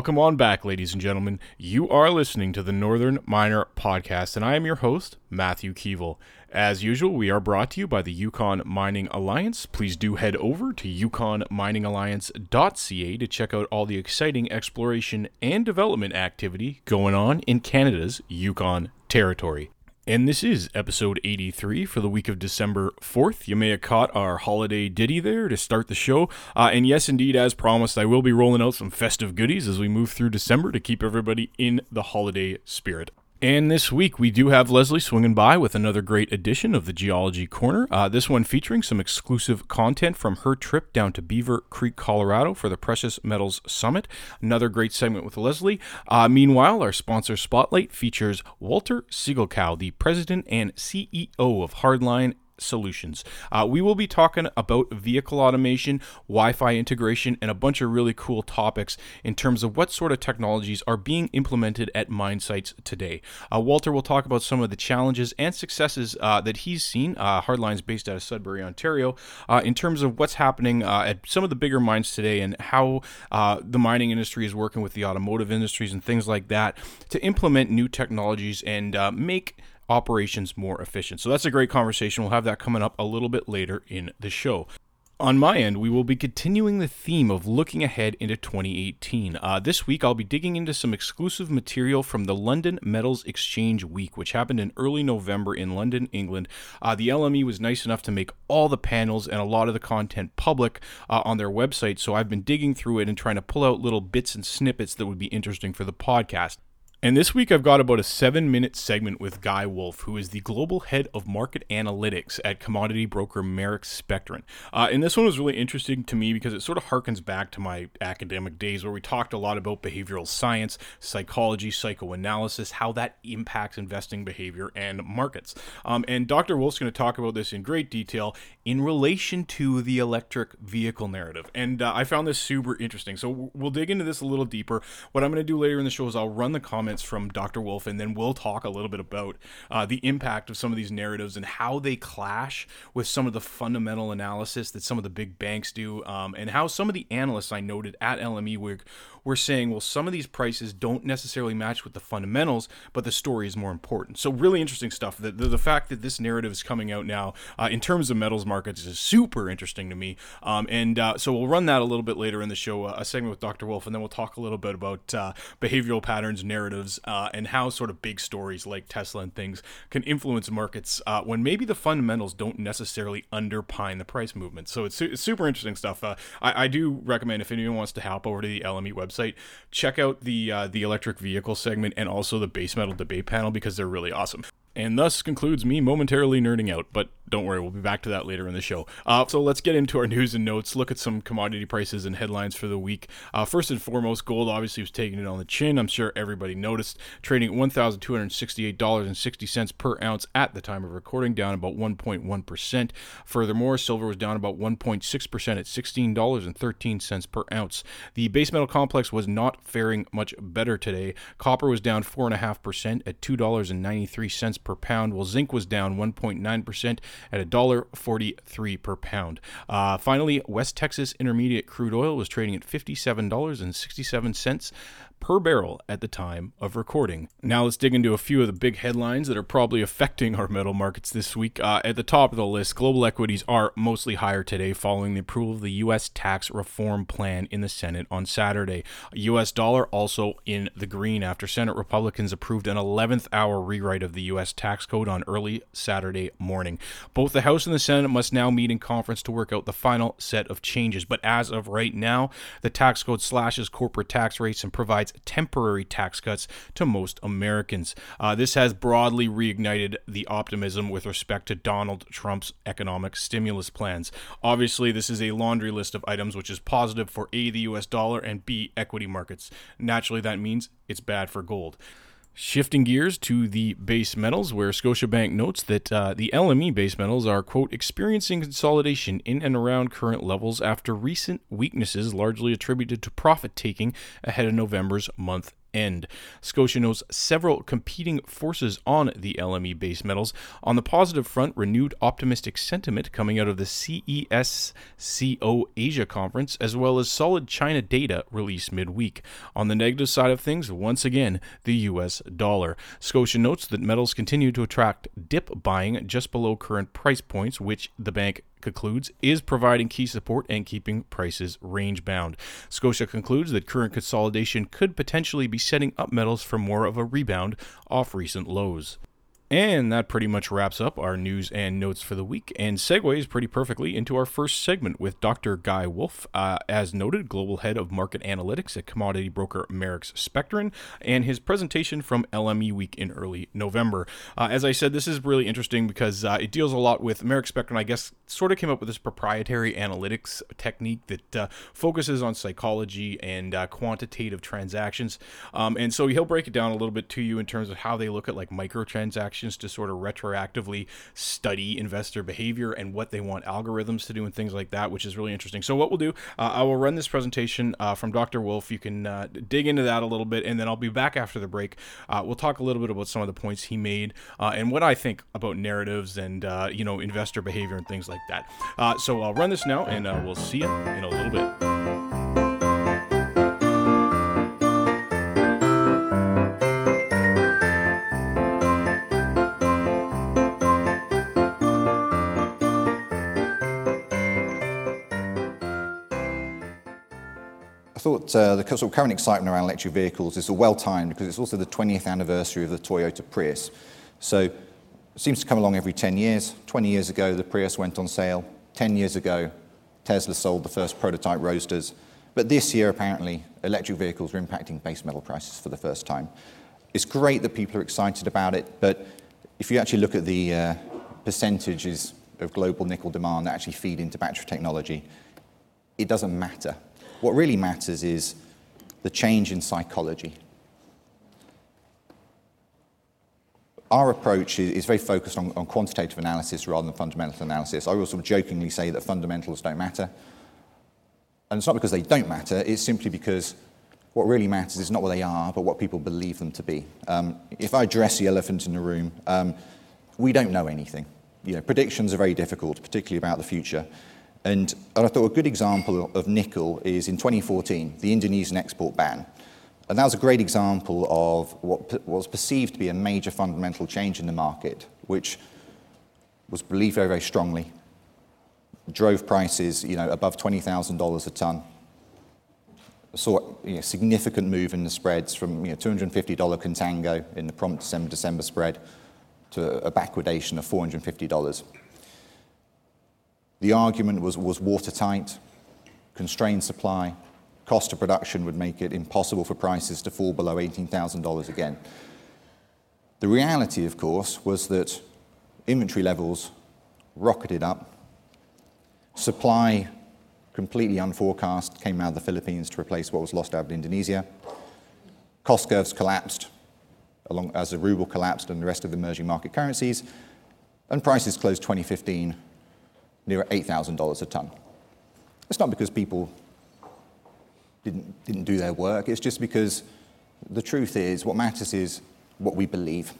Welcome on back, ladies and gentlemen. You are listening to the Northern Miner Podcast, and I am your host, Matthew Keevil. As usual, we are brought to you by the Yukon Mining Alliance. Please do head over to yukonminingalliance.ca to check out all the exciting exploration and development activity going on in Canada's Yukon territory. And this is episode 83 for the week of December 4th. You may have caught our holiday ditty there to start the show. Uh, and yes, indeed, as promised, I will be rolling out some festive goodies as we move through December to keep everybody in the holiday spirit. And this week we do have Lesley swinging by with another great edition of the Geology Corner. Uh, this one featuring some exclusive content from her trip down to Beaver Creek, Colorado for the Precious Metals Summit. Another great segment with Lesley. Uh, meanwhile, our sponsor Spotlight features Walter Siggelkow, the president and CEO of Hard-Line solutions. Uh, we will be talking about vehicle automation, Wi Fi integration, and a bunch of really cool topics in terms of what sort of technologies are being implemented at mine sites today. Uh, Walter will talk about some of the challenges and successes uh, that he's seen. Uh, Hard-Line's based out of Sudbury, Ontario, uh, in terms of what's happening uh, at some of the bigger mines today and how the mining industry is working with the automotive industries and things like that to implement new technologies and make operations more efficient. So that's a great conversation. We'll have that coming up a little bit later in the show. On my end, we will be continuing the theme of looking ahead into 2018. Uh, this week, I'll be digging into some exclusive material from the London Metals Exchange Week, which happened in early November in London, England. Uh, the LME was nice enough to make all the panels and a lot of the content public uh, on their website, so I've been digging through it and trying to pull out little bits and snippets that would be interesting for the podcast. And this week I've got about a seven minute segment with Guy Wolf, who is the global head of market analytics at commodity broker Marex Spectron. Uh, and this one was really interesting to me because it sort of harkens back to my academic days where we talked a lot about behavioral science, psychology, psychoanalysis, how that impacts investing behavior and markets. Um, and Dr. Wolf's going to talk about this in great detail in relation to the electric vehicle narrative. And uh, I found this super interesting. So we'll dig into this a little deeper. What I'm going to do later in the show is I'll run the comments comments from Dr. Wolf, and then we'll talk a little bit about uh, the impact of some of these narratives and how they clash with some of the fundamental analysis that some of the big banks do, um, and how some of the analysts I noted at LME Week we're saying, well, some of these prices don't necessarily match with the fundamentals, but the story is more important. So, really interesting stuff. The, the, the fact that this narrative is coming out now uh, in terms of metals markets is super interesting to me. Um, and uh, so, we'll run that a little bit later in the show, uh, a segment with Dr. Wolf, and then we'll talk a little bit about uh, behavioral patterns, narratives, uh, and how sort of big stories like Tesla and things can influence markets uh, when maybe the fundamentals don't necessarily underpine the price movement. So, it's, su- it's super interesting stuff. I, I do recommend if anyone wants to hop over to the LME website website. Check out the uh, the electric vehicle segment and also the base metal debate panel because they're really awesome. And thus concludes me momentarily nerding out, but don't worry, we'll be back to that later in the show. Uh, so let's get into our news and notes, look at some commodity prices and headlines for the week. Uh, first and foremost, gold obviously was taking it on the chin. I'm sure everybody noticed, trading at $1,268.60 per ounce at the time of recording, down about 1.1%. Furthermore, silver was down about 1.6% at $16.13 per ounce. The base metal complex was not faring much better today. Copper was down 4.5% at $2.93 per pound, while zinc was down 1.9% at $1.43 per pound. Uh, finally, West Texas Intermediate crude oil was trading at $57.67 per barrel at the time of recording. Now let's dig into a few of the big headlines that are probably affecting our metal markets this week. Uh, at the top of the list, global equities are mostly higher today following the approval of the U.S. tax reform plan in the Senate on Saturday. U.S. dollar also in the green after Senate Republicans approved an 11th hour rewrite of the U.S. tax code on early Saturday morning. Both the House and the Senate must now meet in conference to work out the final set of changes. But as of right now, the tax code slashes corporate tax rates and provides provides temporary tax cuts to most Americans. Uh, this has broadly reignited the optimism with respect to Donald Trump's economic stimulus plans. Obviously, this is a laundry list of items which is positive for A, the US dollar, and B, equity markets. Naturally, that means it's bad for gold. Shifting gears to the base metals, where Scotiabank notes that uh, the LME base metals are, quote, experiencing consolidation in and around current levels after recent weaknesses largely attributed to profit taking ahead of November's month end. Scotia notes several competing forces on the LME base metals. On the positive front, renewed optimistic sentiment coming out of the CESCO Asia conference, as well as solid China data released midweek. On the negative side of things, once again, the US dollar. Scotia notes that metals continue to attract dip buying just below current price points, which the bank concludes is providing key support and keeping prices range bound. Scotia concludes that current consolidation could potentially be setting up metals for more of a rebound off recent lows. And that pretty much wraps up our news and notes for the week and segues pretty perfectly into our first segment with Dr. Guy Wolf, uh, as noted, Global Head of Market Analytics at commodity broker Marex Spectron, and his presentation from LME Week in early November. Uh, as I said, this is really interesting because uh, it deals a lot with Marex Spectron, I guess, sort of came up with this proprietary analytics technique that uh, focuses on psychology and uh, quantitative transactions. Um, and so he'll break it down a little bit to you in terms of how they look at like microtransactions to sort of retroactively study investor behavior and what they want algorithms to do and things like that, which is really interesting. So, what we'll do, uh, I will run this presentation uh, from Dr. Wolf. You can uh, dig into that a little bit, and then I'll be back after the break. Uh, we'll talk a little bit about some of the points he made uh, and what I think about narratives and uh, you know investor behavior and things like that. so, I'll run this now, and we'll see you in a little bit. Uh, the sort of current excitement around electric vehicles is well timed because it's also the 20th anniversary of the Toyota Prius. So it seems to come along every 10 years. 20 years ago, the Prius went on sale. 10 years ago, Tesla sold the first prototype roadsters. But this year, apparently, electric vehicles are impacting base metal prices for the first time. It's great that people are excited about it, but if you actually look at the uh, percentages of global nickel demand that actually feed into battery technology, it doesn't matter what really matters is the change in psychology. Our approach is, very focused on, on, quantitative analysis rather than fundamental analysis. I will sort of jokingly say that fundamentals don't matter. And it's not because they don't matter, it's simply because what really matters is not what they are, but what people believe them to be. Um, if I address the elephant in the room, um, we don't know anything. You know, predictions are very difficult, particularly about the future. And, I thought a good example of nickel is in 2014, the Indonesian export ban. And that was a great example of what was perceived to be a major fundamental change in the market, which was believed very, very strongly, drove prices you know, above $20,000 a ton, saw you know, significant move in the spreads from you know, $250 contango in the prompt December-December spread to a backwardation of $450. The argument was, was watertight, constrained supply, cost of production would make it impossible for prices to fall below $18,000 again. The reality, of course, was that inventory levels rocketed up, supply completely unforecast came out of the Philippines to replace what was lost out of Indonesia. Cost curves collapsed along, as the ruble collapsed and the rest of the emerging market currencies, and prices closed 2015 near $8,000 a ton. It's not because people didn't, didn't do their work, it's just because the truth is what matters is what we believe.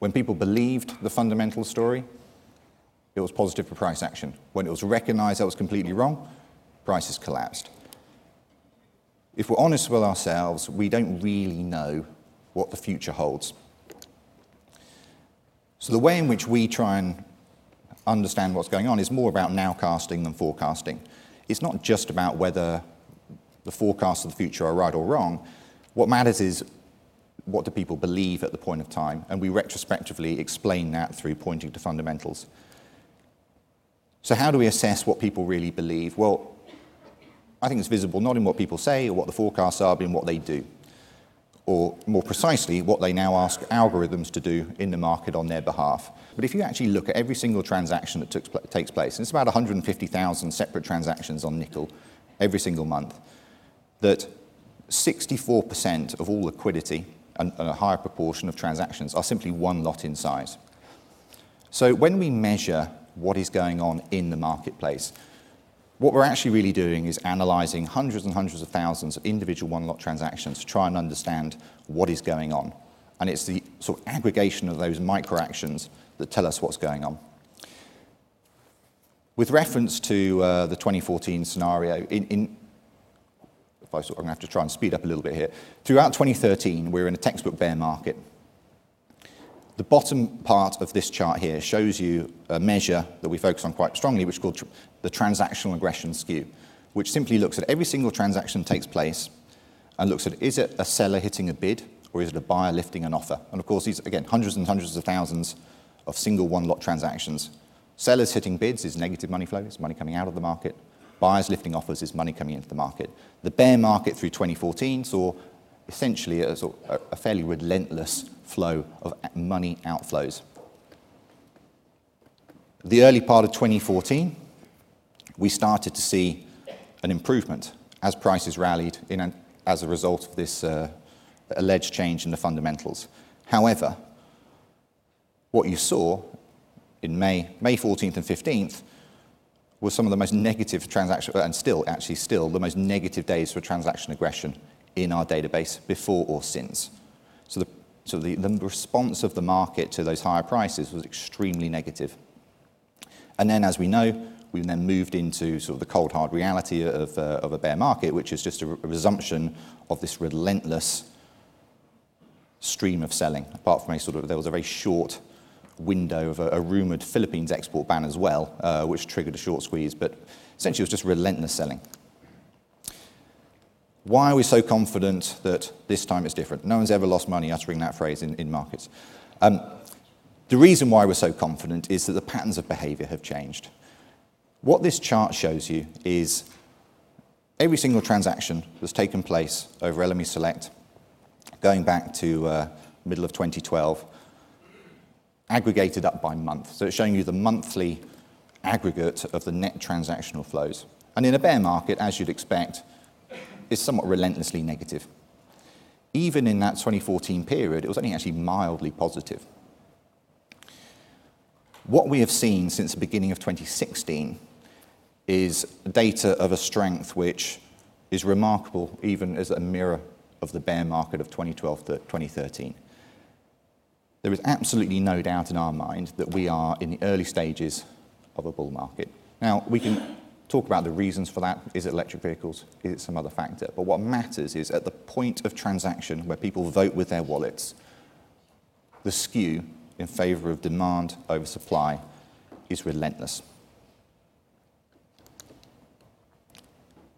When people believed the fundamental story, it was positive for price action. When it was recognized that was completely wrong, prices collapsed. If we're honest with ourselves, we don't really know what the future holds. So the way in which we try and understand what's going on is more about nowcasting than forecasting. It's not just about whether the forecasts of the future are right or wrong. What matters is what do people believe at the point of time, and we retrospectively explain that through pointing to fundamentals. So, how do we assess what people really believe? Well, I think it's visible not in what people say or what the forecasts are, but in what they do or more precisely, what they now ask algorithms to do in the market on their behalf. But if you actually look at every single transaction that took, takes place, and it's about 150,000 separate transactions on nickel every single month, that 64% of all liquidity and, and a higher proportion of transactions are simply one lot in size. So when we measure what is going on in the marketplace, What we're actually really doing is analyzing hundreds and hundreds of thousands of individual one lot transactions to try and understand what is going on. And it's the sort of aggregation of those micro actions that tell us what's going on. With reference to uh, the 2014 scenario, in, in if I sort of, I'm going to have to try and speed up a little bit here. Throughout 2013, we're in a textbook bear market. The bottom part of this chart here shows you a measure that we focus on quite strongly, which is called the transactional aggression skew, which simply looks at every single transaction that takes place and looks at is it a seller hitting a bid or is it a buyer lifting an offer? And of course, these, again, hundreds and hundreds of thousands of single one lot transactions. Sellers hitting bids is negative money flow, it's money coming out of the market. Buyers lifting offers is money coming into the market. The bear market through 2014 saw essentially a, a fairly relentless flow of money outflows. The early part of 2014, we started to see an improvement as prices rallied in an, as a result of this uh, alleged change in the fundamentals. However, what you saw in May, May 14th and 15th was some of the most negative transaction, and still, actually still, the most negative days for transaction aggression in our database before or since. So the, so the, the response of the market to those higher prices was extremely negative. And then, as we know, we then moved into sort of the cold hard reality of, uh, of a bear market, which is just a, a resumption of this relentless stream of selling. Apart from a sort of, there was a very short window of a, a rumored Philippines export ban as well, uh, which triggered a short squeeze, but essentially it was just relentless selling. Why are we so confident that this time it's different? No one's ever lost money uttering that phrase in, in markets. Um, the reason why we're so confident is that the patterns of behavior have changed. What this chart shows you is every single transaction that's taken place over LME Select going back to uh, middle of 2012, aggregated up by month. So it's showing you the monthly aggregate of the net transactional flows. And in a bear market, as you'd expect, is somewhat relentlessly negative. Even in that 2014 period, it was only actually mildly positive. What we have seen since the beginning of 2016 is data of a strength which is remarkable even as a mirror of the bear market of 2012 to 2013. There is absolutely no doubt in our mind that we are in the early stages of a bull market. Now, we can talk about the reasons for that. Is it electric vehicles? Is it some other factor? But what matters is at the point of transaction where people vote with their wallets, the skew in favor of demand over supply is relentless.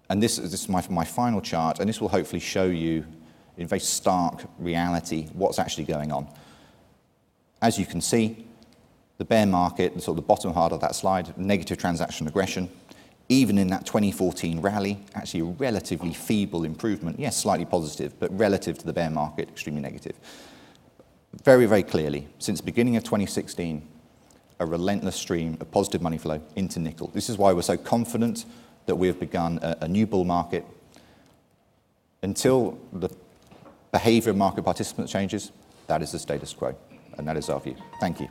And this, this is my, my final chart, and this will hopefully show you in very stark reality what's actually going on. As you can see, the bear market, sort of the bottom part of that slide, negative transaction aggression, even in that 2014 rally, actually a relatively feeble improvement. Yes, slightly positive, but relative to the bear market, extremely negative. Very, very clearly, since the beginning of 2016, a relentless stream of positive money flow into nickel. This is why we're so confident that we have begun a, a new bull market. Until the behavior of market participants changes, that is the status quo, and that is our view. Thank you.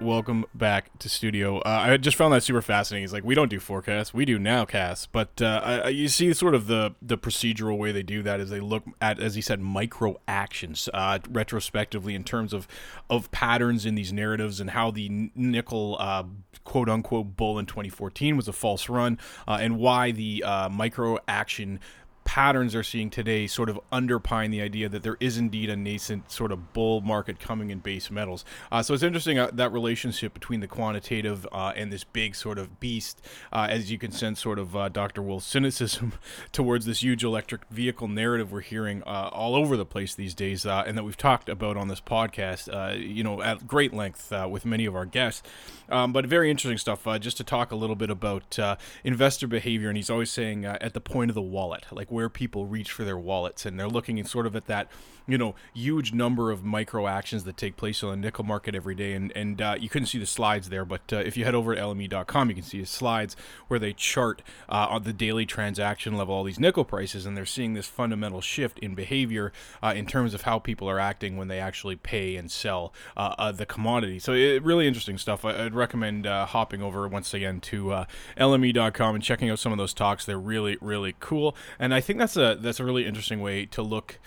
Welcome back to studio. Uh, I just found that super fascinating. It's like we don't do forecasts, we do nowcasts, but uh, I, you see sort of the the procedural way they do that is they look at, as he said, micro actions uh, retrospectively in terms of of patterns in these narratives and how the nickel uh, quote unquote bull in 2014 was a false run, uh, and why the uh, micro action patterns are seeing today sort of underpine the idea that there is indeed a nascent sort of bull market coming in base metals. Uh, so it's interesting uh, that relationship between the quantitative uh, and this big sort of beast, uh, as you can sense sort of uh, Dr. Wolf's cynicism towards this huge electric vehicle narrative we're hearing uh, all over the place these days, and that we've talked about on this podcast, you know, at great length with many of our guests. Um, but very interesting stuff. Uh, just to talk a little bit about uh, investor behavior, and he's always saying uh, at the point of the wallet, like where people reach for their wallets, and they're looking sort of at that you know huge number of micro actions that take place on the nickel market every day. And and uh, you couldn't see the slides there, but uh, if you head over to LME.com, you can see slides where they chart uh, on the daily transaction level all these nickel prices, and they're seeing this fundamental shift in behavior uh, in terms of how people are acting when they actually pay and sell uh, uh, the commodity. So it, really interesting stuff. I, would recommend hopping over once again to LME.com and checking out some of those talks. They're really really cool, and I think that's a that's a really interesting way to look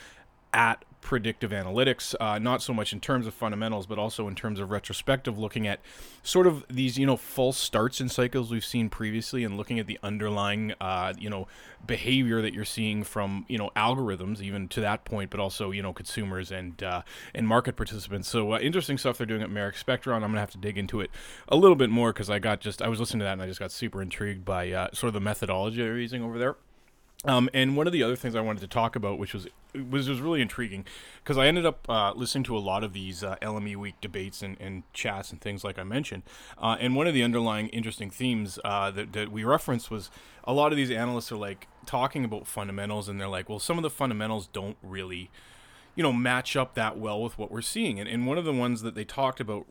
at predictive analytics, uh, not so much in terms of fundamentals, but also in terms of retrospective, looking at sort of these, you know, false starts in cycles we've seen previously and looking at the underlying, uh, you know, behavior that you're seeing from, you know, algorithms, even to that point, but also, you know, consumers and, uh, and market participants. So uh, interesting stuff they're doing at Marex Spectron. I'm going to have to dig into it a little bit more because I got just, I was listening to that and I just got super intrigued by uh, sort of the methodology they're using over there. Um, and one of the other things I wanted to talk about, which was was, was really intriguing, because I ended up uh, listening to a lot of these uh, LME week debates and, and chats and things like I mentioned. Uh, and one of the underlying interesting themes uh, that, that we referenced was a lot of these analysts are like talking about fundamentals, and they're like, well, some of the fundamentals don't really, you know, match up that well with what we're seeing. And, and one of the ones that they talked about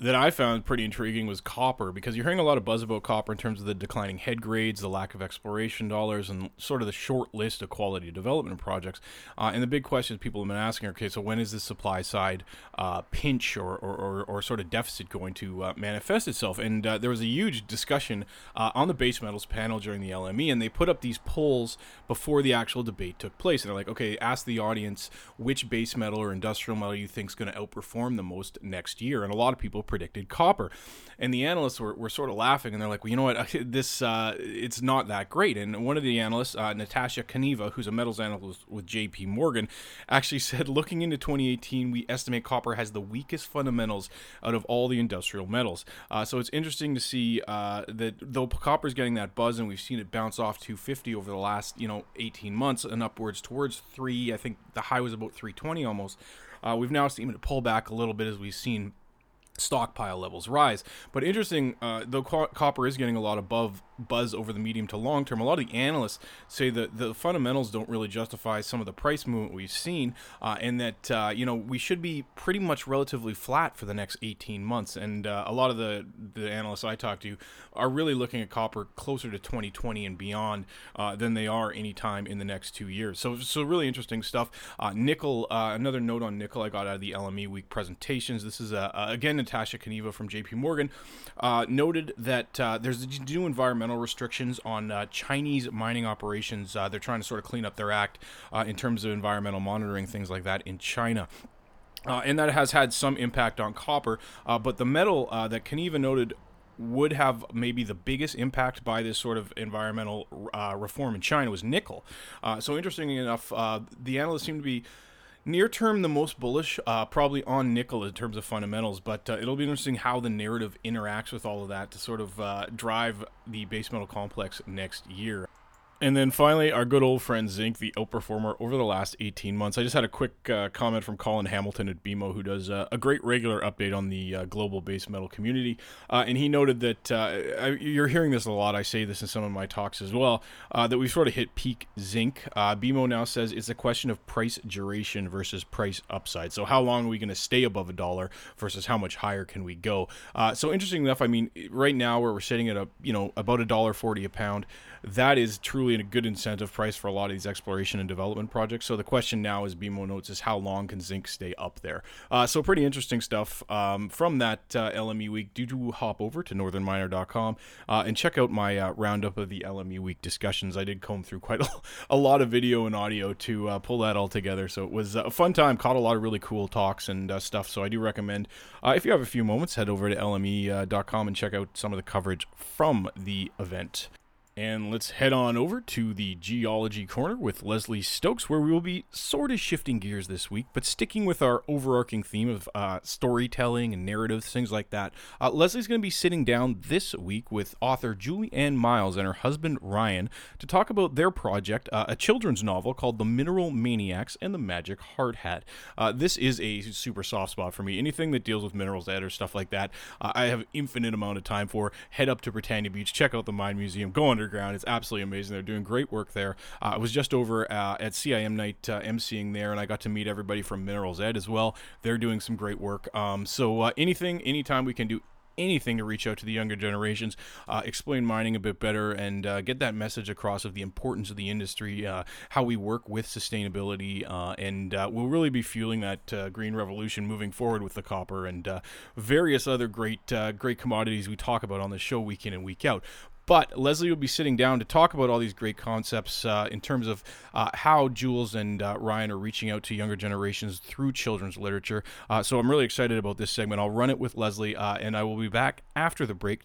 that I found pretty intriguing was copper because you're hearing a lot of buzz about copper in terms of the declining head grades, the lack of exploration dollars, and sort of the short list of quality development projects. Uh, and the big questions people have been asking okay, so when is the supply side uh, pinch or, or, or, or, sort of deficit going to uh, manifest itself? And uh, there was a huge discussion uh, on the base metals panel during the LME, and they put up these polls before the actual debate took place. And they're like, okay, ask the audience which base metal or industrial metal you think is going to outperform the most next year. And a lot of people predicted copper. And the analysts were, were sort of laughing, and they're like, well, you know what? This uh, it's not that great. And one of the analysts, uh, Natasha Kaneva, who's a metals analyst with J.P. Morgan, actually said, looking into 2018, we estimate copper has the weakest fundamentals out of all the industrial metals. Uh, so it's interesting to see uh, that though copper is getting that buzz, and we've seen it bounce off 250 over the last you know 18 months and upwards towards three. I think the high was about 320 almost. Uh, we've now seen it pull back a little bit as we've seen stockpile levels rise. But interesting, uh, though copper is getting a lot above buzz over the medium to long term, a lot of the analysts say that the fundamentals don't really justify some of the price movement we've seen, uh, and that uh, you know we should be pretty much relatively flat for the next 18 months. And uh, a lot of the the analysts I talk to are really looking at copper closer to 2020 and beyond uh, than they are anytime in the next two years. So so really interesting stuff. Uh, nickel, uh, another note on nickel I got out of the LME week presentations. This is again Natasha Kaneva from J.P. Morgan noted that there's a new environmental environmental restrictions on uh, Chinese mining operations. Uh, they're trying to sort of clean up their act uh, in terms of environmental monitoring, things like that in China. Uh, and that has had some impact on copper. Uh, but the metal that Kaneva noted would have maybe the biggest impact by this sort of environmental reform in China was nickel. So interestingly enough, the analysts seem to be Near term, the most bullish, uh, probably on nickel in terms of fundamentals, but uh, it'll be interesting how the narrative interacts with all of that to sort of uh, drive the base metal complex next year. And then finally, our good old friend Zinc, the outperformer over the last 18 months. I just had a quick uh, comment from Colin Hamilton at BMO, who does uh, a great regular update on the uh, global base metal community. Uh, and he noted that uh, I, you're hearing this a lot. I say this in some of my talks as well uh, that we've sort of hit peak zinc. BMO now says it's a question of price duration versus price upside. So, how long are we going to stay above a dollar versus how much higher can we go? so, interesting enough, I mean, right now where we're sitting at a you know about a dollar forty a pound, that is truly a good incentive price for a lot of these exploration and development projects. So the question now is BMO notes is how long can zinc stay up there? Uh, so pretty interesting stuff um, from that uh, LME week. Do to hop over to northernminer.com uh, and check out my uh, roundup of the LME week discussions. I did comb through quite a, a lot of video and audio to uh, pull that all together. So it was a fun time. Caught a lot of really cool talks and uh, stuff. So I do recommend if you have a few moments, head over to lme.com and check out some of the coverage from the event. And let's head on over to the Geology Corner with Lesley Stokes, where we will be sort of shifting gears this week, but sticking with our overarching theme of uh, storytelling and narratives, things like that. Uh, Lesley's going to be sitting down this week with author Julianne Miles and her husband Ryan to talk about their project, uh, a children's novel called The Mineral Maniacs and the Magic Hard Hat. Uh, this is a super soft spot for me. Anything that deals with minerals, ed, or stuff like that, uh, I have infinite amount of time for. Head up to Britannia Beach, check out the Mine Museum, go under underground. It's absolutely amazing. They're doing great work there. Uh, I was just over uh, at CIM night uh, emceeing there, and I got to meet everybody from Minerals Ed as well. They're doing some great work. Um, so uh, anything, anytime we can do anything to reach out to the younger generations, uh, explain mining a bit better, and uh, get that message across of the importance of the industry, uh, how we work with sustainability, uh, and uh, we'll really be fueling that green revolution moving forward with the copper and various other great great commodities we talk about on the show week in and week out. But Lesley will be sitting down to talk about all these great concepts uh, in terms of uh, how Jules and uh, Ryan are reaching out to younger generations through children's literature. Uh, so I'm really excited about this segment. I'll run it with Lesley, uh, and I will be back after the break.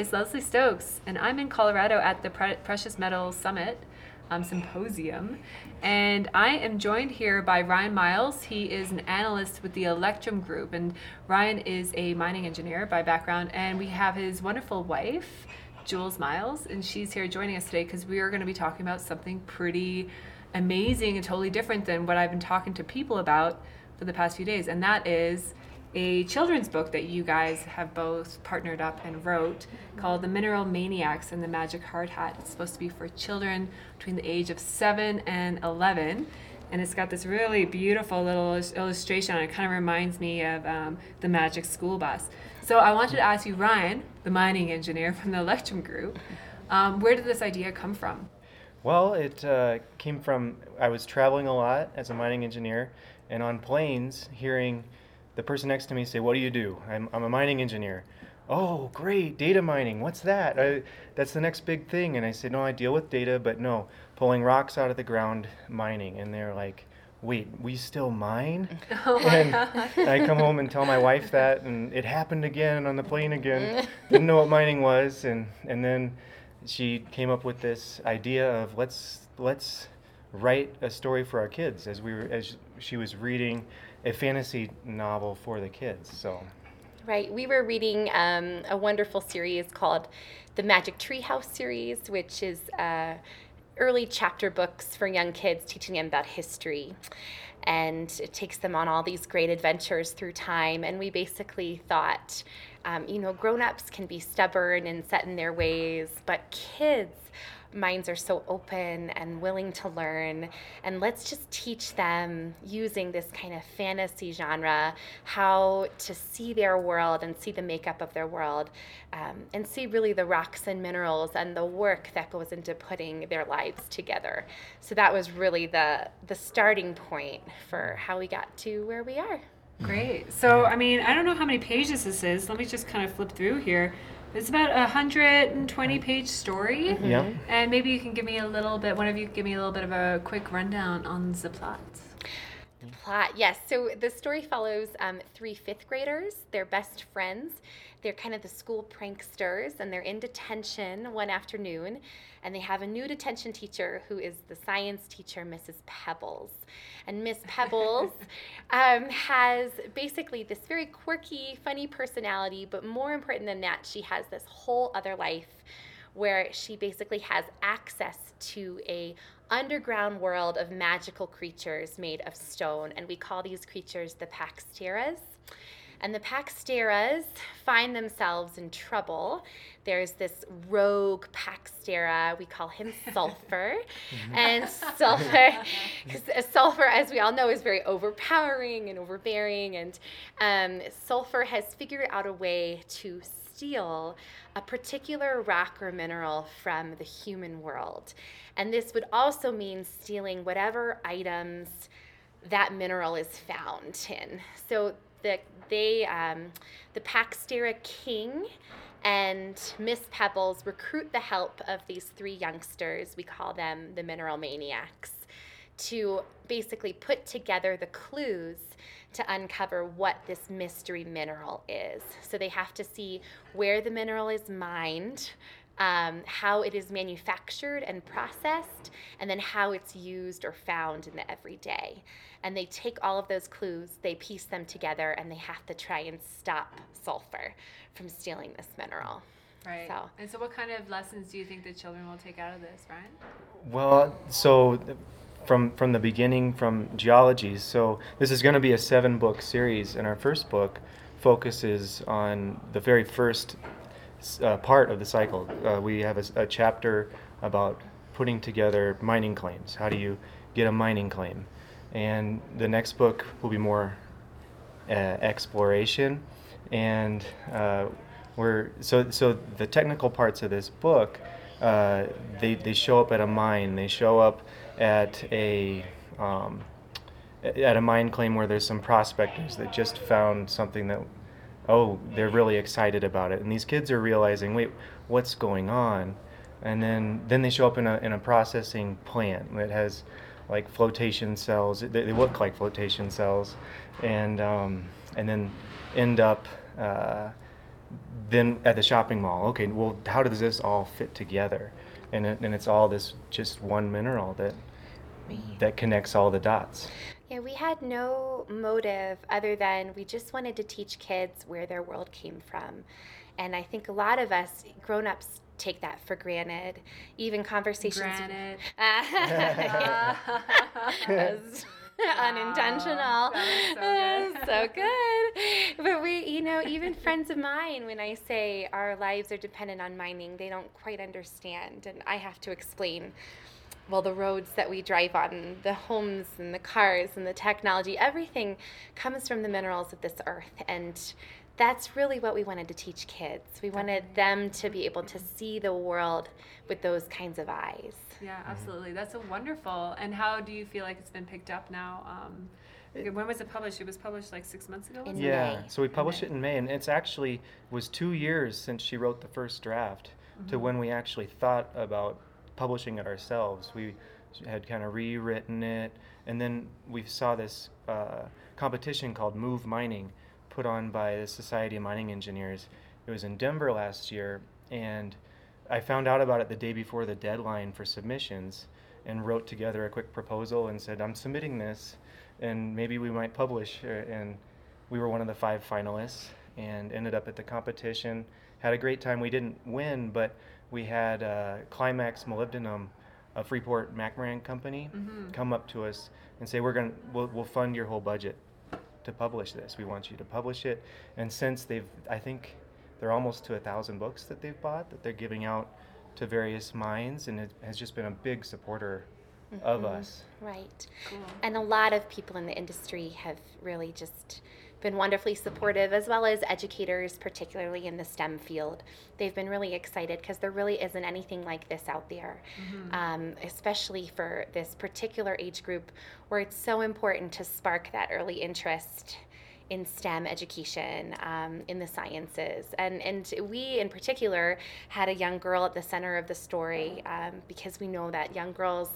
Is Lesley Stokes, and I'm in Colorado at the Pre- Precious Metals Summit um, Symposium. And I am joined here by Ryan Miles. He is an analyst with the Electrum Group, and Ryan is a mining engineer by background. And we have his wonderful wife, Jules Miles, and she's here joining us today because we are going to be talking about something pretty amazing and totally different than what I've been talking to people about for the past few days, and that is a children's book that you guys have both partnered up and wrote called The Mineral Maniacs and the Magic Hard Hat. It's supposed to be for children between the age of 7 and 11. And it's got this really beautiful little illustration it. Kind of reminds me of um, the Magic School Bus. So I wanted to ask you, Ryan, the mining engineer from the Electrum Group, um, where did this idea come from? Well, it uh, came from I was traveling a lot as a mining engineer, and on planes, hearing the person next to me say, "What do you do?" I'm, I'm a mining engineer. Oh, great, data mining. What's that? I, that's the next big thing. And I said, No, I deal with data, but no, pulling rocks out of the ground, mining. And they're like, Wait, we still mine? Oh and I come home and tell my wife that, and it happened again on the plane again. Didn't know what mining was, and and then she came up with this idea of let's let's write a story for our kids as we were as she was reading a fantasy novel for the kids. So. Right. We were reading um, a wonderful series called the Magic Treehouse series, which is uh, early chapter books for young kids, teaching them about history. And it takes them on all these great adventures through time. And we basically thought, um, you know, grown ups can be stubborn and set in their ways, but kids minds are so open and willing to learn. And let's just teach them using this kind of fantasy genre how to see their world and see the makeup of their world um, and see really the rocks and minerals and the work that goes into putting their lives together. So that was really the, the starting point for how we got to where we are. Great. So, I mean, I don't know how many pages this is. Let me just kind of flip through here. It's about a hundred and twenty page story. Mm-hmm. Yeah. And maybe you can give me a little bit. One of you give me a little bit of a quick rundown on the plot. Plot, yes. So the story follows um, three fifth graders. They're best friends. They're kind of the school pranksters, and they're in detention one afternoon, and they have a new detention teacher who is the science teacher, Mrs. Pebbles. And Miss Pebbles um, has basically this very quirky, funny personality, but more important than that, she has this whole other life where she basically has access to a underground world of magical creatures made of stone and we call these creatures the Paxteras and the Paxteras find themselves in trouble. There's this rogue Paxtera, we call him Sulfur. Mm-hmm. and Sulfur, because Sulfur, as we all know, is very overpowering and overbearing. And um, Sulfur has figured out a way to steal a particular rock or mineral from the human world. And this would also mean stealing whatever items that mineral is found in. So the they um, the Paxtera King and Miss Pebbles recruit the help of these three youngsters. We call them the Mineral Maniacs to basically put together the clues to uncover what this mystery mineral is. So they have to see where the mineral is mined, um, how it is manufactured and processed, and then how it's used or found in the everyday. And they take all of those clues, they piece them together, and they have to try and stop sulfur from stealing this mineral. Right. So. And so, what kind of lessons do you think the children will take out of this, Ryan? Well, so from from the beginning, from geology. So this is going to be a seven book series, and our first book focuses on the very first s- uh, part of the cycle. Uh, we have a chapter about putting together mining claims. How do you get a mining claim? And the next book will be more uh, exploration, and uh, we're so so the technical parts of this book. Uh, they, they show up at a mine. They show up at a um, a- at a mine claim where there's some prospectors that just found something that oh they're really excited about it, and these kids are realizing wait what's going on, and then then they show up in a in a processing plant that has like flotation cells. They, they look like flotation cells, and um, and then end up. Uh, then at the shopping mall, okay, well, how does this all fit together? And, it, and it's all this just one mineral that that connects all the dots. Yeah, we had no motive other than we just wanted to teach kids where their world came from. And I think a lot of us grown ups take that for granted. Even conversations. Granted. That's unintentional. was so so good. But we, you know, even friends of mine, when I say our lives are dependent on mining, they don't quite understand. And I have to explain well, the roads that we drive on, the homes and the cars and the technology, everything comes from the minerals of this earth. And that's really what we wanted to teach kids. We wanted them to be able to mm-hmm. see the world with those kinds of eyes. Yeah, mm-hmm. absolutely. That's a wonderful. And how do you feel like it's been picked up now? Um, when was it published? It was published like six months ago. In? Yeah, May. so we published May. it in May, and it's actually was two years since she wrote the first draft to mm-hmm. when we actually thought about publishing it ourselves. We had kind of rewritten it, and then we saw this uh, competition called Move Mining, put on by the Society of Mining Engineers. It was in Denver last year, and I found out about it the day before the deadline for submissions, and wrote together a quick proposal and said, "I'm submitting this, and maybe we might publish." uh, And we were one of the five finalists, and ended up at the competition. Had a great time. We didn't win, but we had uh, Climax Molybdenum, a Freeport McMoran company, come up to us and say, "We're gonna, we'll, we'll fund your whole budget to publish this. We want you to publish it." And since they've, I think, they're almost to a thousand books that they've bought that they're giving out to various mines, and it has just been a big supporter of us. Right. Cool. And a lot of people in the industry have really just been wonderfully supportive, as well as educators, particularly in the STEM field. They've been really excited because there really isn't anything like this out there, um, especially for this particular age group where it's so important to spark that early interest in STEM education, um, in the sciences. And, and we, in particular, had a young girl at the center of the story um, because we know that young girls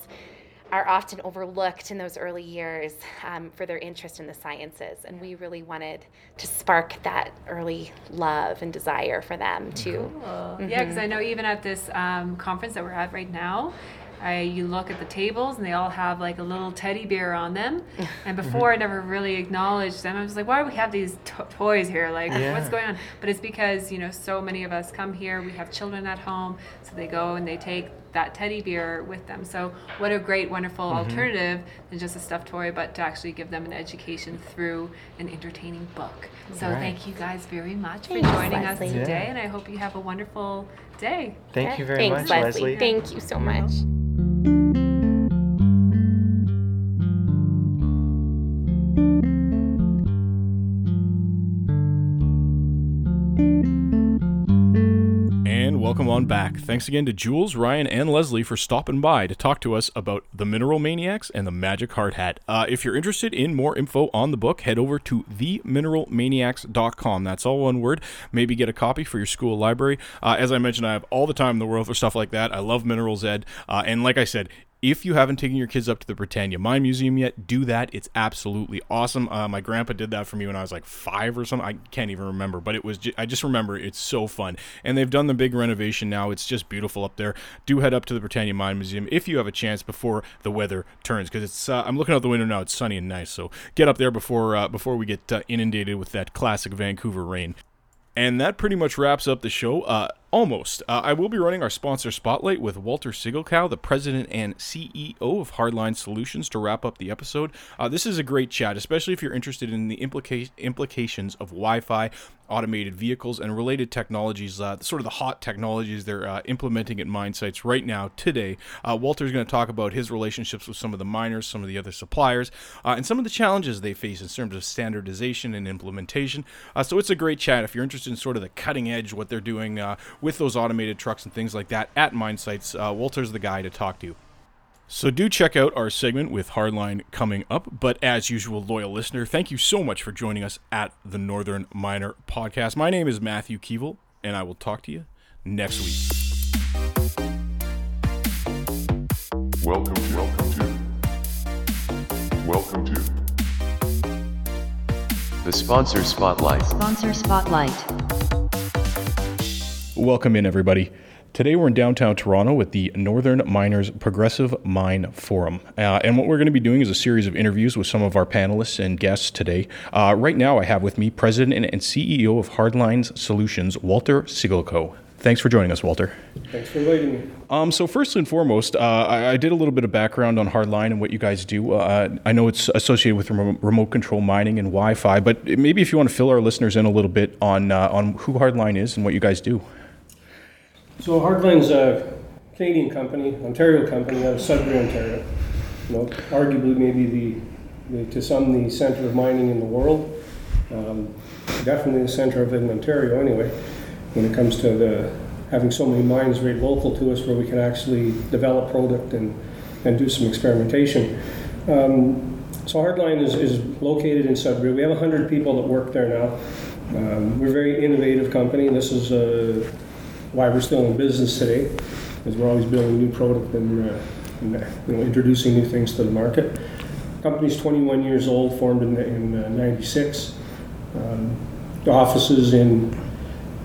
are often overlooked in those early years um, for their interest in the sciences. And we really wanted to spark that early love and desire for them too. Cool. Yeah, because I know even at this um, conference that we're at right now, I, you look at the tables and they all have like a little teddy bear on them. And before I never really acknowledged them. I was like, why do we have these to- toys here? Like, what's going on? But it's because, you know, so many of us come here, we have children at home, so they go and they take that teddy bear with them. So, what a great, wonderful mm-hmm. alternative than just a stuffed toy, but to actually give them an education through an entertaining book. So, Right. thank you guys very much for Thanks, joining us today, Yeah. and I hope you have a wonderful day. Thank you very Thanks, much, Lesley. Lesley. Thank you so much. On back. Thanks again to Jules, Ryan, and Lesley for stopping by to talk to us about the Mineral Maniacs and the Magic Hard Hat. Uh, if you're interested in more info on the book, head over to themineralmaniacs.com. That's all one word. Maybe get a copy for your school library. Uh, as I mentioned, I have all the time in the world for stuff like that. I love Minerals Ed. Uh, and like I said, if you haven't taken your kids up to the Britannia Mine Museum yet, do that. It's absolutely awesome. Uh, my grandpa did that for me when I was like five or something. I can't even remember, but it was. Ju- I just remember it's so fun. And they've done the big renovation now. It's just beautiful up there. Do head up to the Britannia Mine Museum if you have a chance before the weather turns, because it's. Uh, I'm looking out the window now. It's sunny and nice. So get up there before uh, before we get uh, inundated with that classic Vancouver rain. And that pretty much wraps up the show. Uh, Almost. Uh, I will be running our sponsor spotlight with Walter Siggelkow, the president and CEO of Hard-Line Solutions, to wrap up the episode. Uh, this is a great chat, especially if you're interested in the implica- implications of Wi Fi, automated vehicles, and related technologies, uh, sort of the hot technologies they're uh, implementing at mine sites right now, today. Uh, Walter's going to talk about his relationships with some of the miners, some of the other suppliers, uh, and some of the challenges they face in terms of standardization and implementation. so it's a great chat if you're interested in sort of the cutting edge, what they're doing with those automated trucks and things like that at mine sites, uh, Walter's the guy to talk to. So do check out our segment with Hard-Line coming up. But as usual, loyal listener, thank you so much for joining us at the Northern Miner Podcast. My name is Matthew Keevil, and I will talk to you next week. Welcome to, welcome to, welcome to the Sponsor Spotlight. Sponsor Spotlight. Welcome in, everybody. Today we're in downtown Toronto with the Northern Miners Progressive Mine Forum. Uh, and what we're going to be doing is a series of interviews with some of our panelists and guests today. Uh, right now, I have with me President and CEO of Hard-Lines Solutions, Walter Siggelkow. Thanks for joining us, Walter. Thanks for inviting me. Um, so first and foremost, uh, I, I, did a little bit of background on Hard-Line and what you guys do. Uh, I know it's associated with remote control mining and Wi-Fi, but maybe if you want to fill our listeners in a little bit on uh, on who Hard-Line is and what you guys do. So Hard-Line's a Canadian company, Ontario company out of Sudbury, Ontario. You know, arguably maybe the, the to some the center of mining in the world. Um, definitely the center of it in Ontario anyway. When it comes to the having so many mines right local to us where we can actually develop product and, and do some experimentation. Um, so Hard-Line is, is located in Sudbury. We have 100 people that work there now. Um, we're a very innovative company. This is a why we're still in business today, is we're always building new product and, uh, and uh, you know, introducing new things to the market. The company's 21 years old, formed in, in uh, 96. Um, the offices in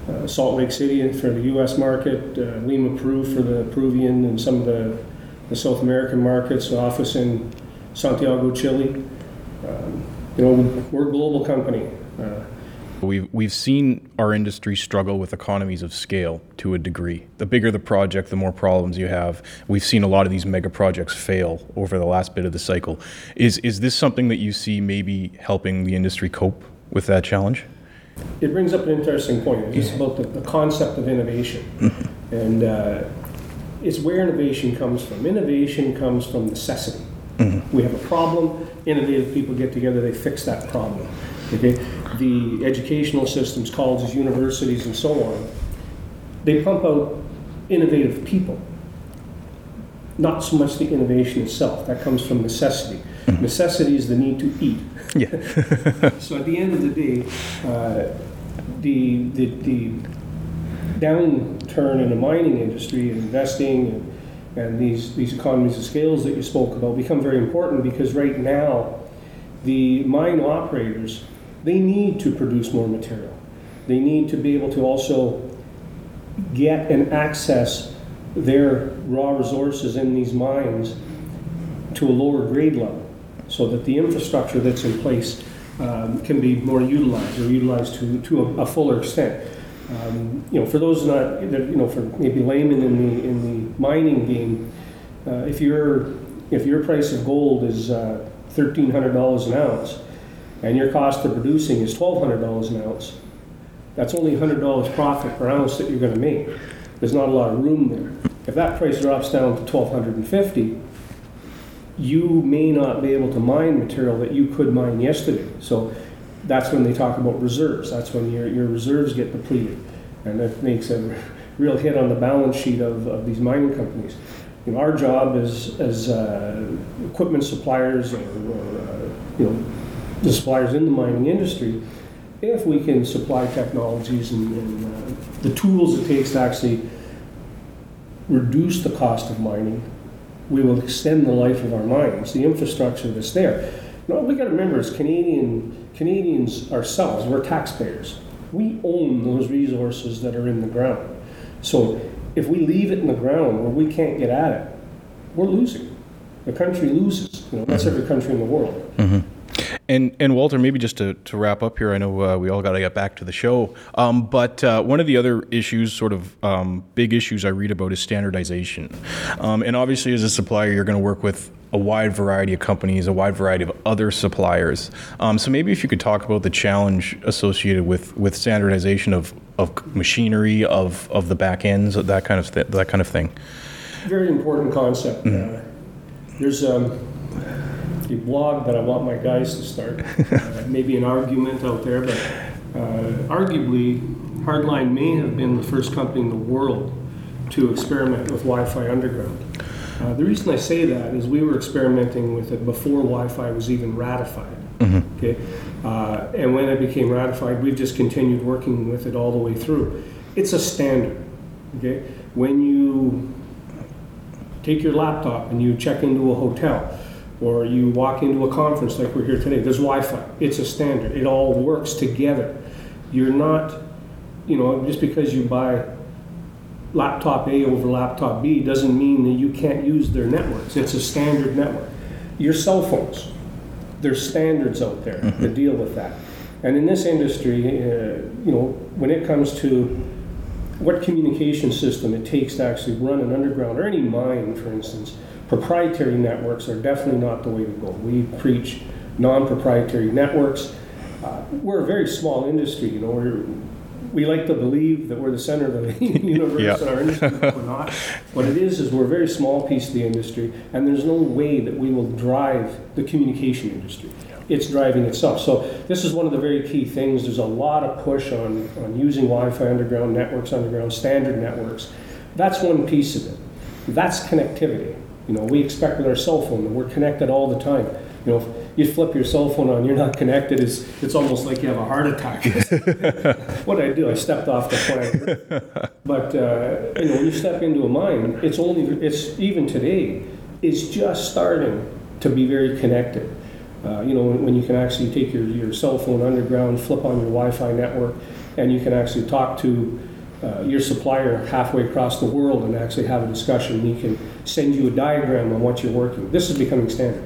uh, Salt Lake City for the U.S. market, Lima, Peru for the Peruvian and some of the, the South American markets, office in Santiago, Chile. Um, you know, we're a global company. We've, we've seen our industry struggle with economies of scale to a degree. The bigger the project, the more problems you have. We've seen a lot of these mega projects fail over the last bit of the cycle. Is, is this something that you see maybe helping the industry cope with that challenge? It brings up an interesting point. It's about the, the concept of innovation. Mm-hmm. and uh, it's where innovation comes from. Innovation comes from necessity. Mm-hmm. We have a problem, innovative people get together, they fix that problem. Okay? The educational systems, colleges, universities, and so on, they pump out innovative people. Not so much the innovation itself, that comes from necessity. Mm-hmm. Necessity is the need to eat. Yeah. so at the end of the day, uh, the, the, the downturn in the mining industry and investing and, and these, these economies of scales that you spoke about become very important because right now the mine operators they need to produce more material. They need to be able to also get and access their raw resources in these mines to a lower grade level so that the infrastructure that's in place um, can be more utilized or utilized to, to a, a fuller extent. Um, you know, for those not, you know, for maybe laymen in the in the mining game, uh, if your if your price of gold is uh, thirteen hundred dollars an ounce, and your cost of producing is $1,200 an ounce, that's only $100 profit per ounce that you're going to make. There's not a lot of room there. If that price drops down to 1250 you may not be able to mine material that you could mine yesterday. So that's when they talk about reserves. That's when your, your reserves get depleted. And that makes a real hit on the balance sheet of, of these mining companies. You know, our job as, as uh, equipment suppliers or, or uh, you know, the suppliers in the mining industry, if we can supply technologies and, and uh, the tools it takes to actually reduce the cost of mining, we will extend the life of our mines, the infrastructure that's there. Now, we got to remember, as Canadian Canadians ourselves, we're taxpayers. We own those resources that are in the ground. So if we leave it in the ground where we can't get at it, we're losing. The country loses. You know, that's every country in the world. Mm-hmm. And and Walter, maybe just to, to wrap up here, I know uh, we all got to get back to the show. Um, but uh, one of the other issues, sort of um, big issues I read about, is standardization. Um, and obviously, as a supplier, you're going to work with a wide variety of companies, a wide variety of other suppliers. Um, so maybe if you could talk about the challenge associated with, with standardization of, of machinery, of, of the back ends, that kind of th- that kind of thing. Very important concept. Mm-hmm. Uh, there's um, a blog that I want my guys to start. uh, maybe an argument out there, but uh, arguably, Hard-Line may have been the first company in the world to experiment with Wi-Fi underground. Uh, the reason I say that is we were experimenting with it before Wi-Fi was even ratified. Okay, uh, and when it became ratified, we've just continued working with it all the way through. It's a standard. Okay, when you take your laptop and you check into a hotel, or you walk into a conference like we're here today, there's Wi-Fi. It's a standard. It all works together. You're not, you know, just because you buy laptop A over laptop B doesn't mean that you can't use their networks. It's a standard network. Your cell phones, there's standards out there to deal with that. And in this industry, uh, you know, when it comes to what communication system it takes to actually run an underground or any mine, for instance, proprietary networks are definitely not the way to go. We preach non-proprietary networks. Uh, we're a very small industry, you know. We're, we like to believe that we're the center of the universe Yeah. in our industry, but we're not. What it is is we're a very small piece of the industry, and there's no way that we will drive the communication industry. It's driving itself. So this is one of the very key things. There's a lot of push on, on using Wi-Fi underground networks, underground standard networks. That's one piece of it. That's connectivity. You know, we expect with our cell phone that we're connected all the time. You know, if you flip your cell phone on, you're not connected. It's, it's almost like you have a heart attack. what did I do? I stepped off the planet. But uh, you know, when you step into a mine, it's only it's even today, it's just starting to be very connected. Uh, you know, when, when you can actually take your, your cell phone underground, flip on your Wi-Fi network, and you can actually talk to uh, your supplier halfway across the world and actually have a discussion. He can send you a diagram on what you're working. This is becoming standard.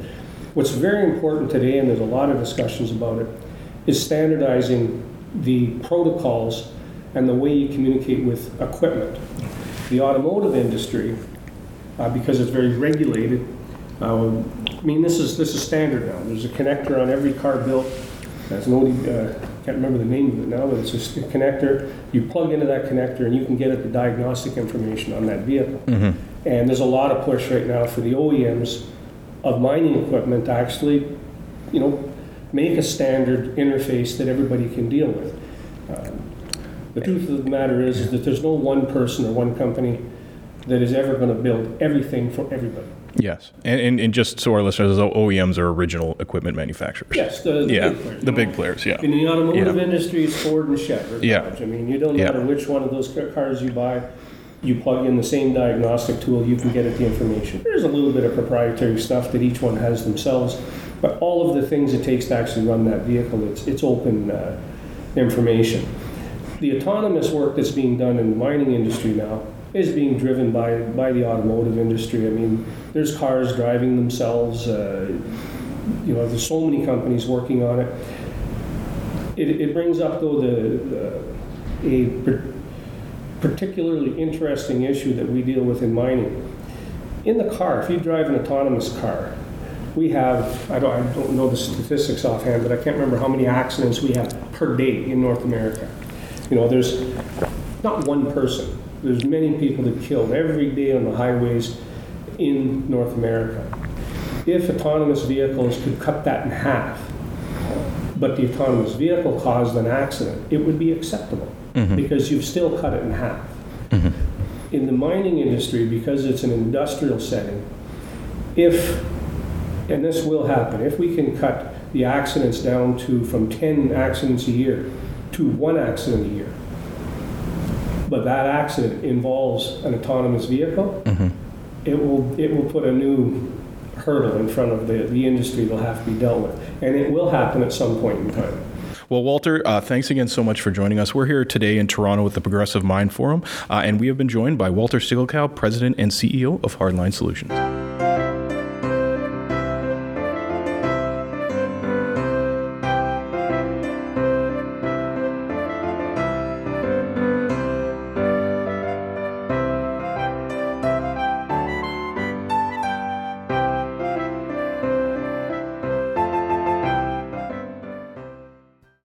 What's very important today, and there's a lot of discussions about it, is standardizing the protocols and the way you communicate with equipment. The automotive industry, uh, because it's very regulated, uh, I mean, this is this is standard now. There's a connector on every car built. That's an old, uh, can't remember the name of it now, but it's just a connector. You plug into that connector and you can get at the diagnostic information on that vehicle. And there's a lot of push right now for the OEMs of mining equipment to actually, you know, make a standard interface that everybody can deal with. Um, the truth of the matter is, is that there's no one person or one company that is ever going to build everything for everybody. Yes, and, and, and just so our listeners, know, OEMs are original equipment manufacturers. Yes, the, the yeah, big players. the big know. players. Yeah, In the automotive Yeah. industry, it's Ford and Chevrolet. Yeah. I mean, you don't Yeah. matter which one of those cars you buy, you plug in the same diagnostic tool, you can get at the information. There's a little bit of proprietary stuff that each one has themselves, but all of the things it takes to actually run that vehicle, it's, it's open uh, information. The autonomous work that's being done in the mining industry now is being driven by, by the automotive industry. I mean, there's cars driving themselves. Uh, you know, there's so many companies working on it. It, it brings up though the, the a particularly interesting issue that we deal with in mining. In the car, if you drive an autonomous car, we have I don't, I don't know the statistics offhand, but I can't remember how many accidents we have per day in North America. You know, there's not one person. There's many people that killed every day on the highways in North America. If autonomous vehicles could cut that in half, but the autonomous vehicle caused an accident, it would be acceptable Mm-hmm. because you've still cut it in half. Mm-hmm. In the mining industry, because it's an industrial setting, if, and this will happen, if we can cut the accidents down to from 10 accidents a year to one accident a year, but that accident involves an autonomous vehicle, mm-hmm. it will it will put a new hurdle in front of the, the industry that'll have to be dealt with. And it will happen at some point in time. Well, Walter, uh, thanks again so much for joining us. We're here today in Toronto with the Progressive Mine Forum, uh, and we have been joined by Walter Siggelkow, President and CEO of Hard-Line Solutions.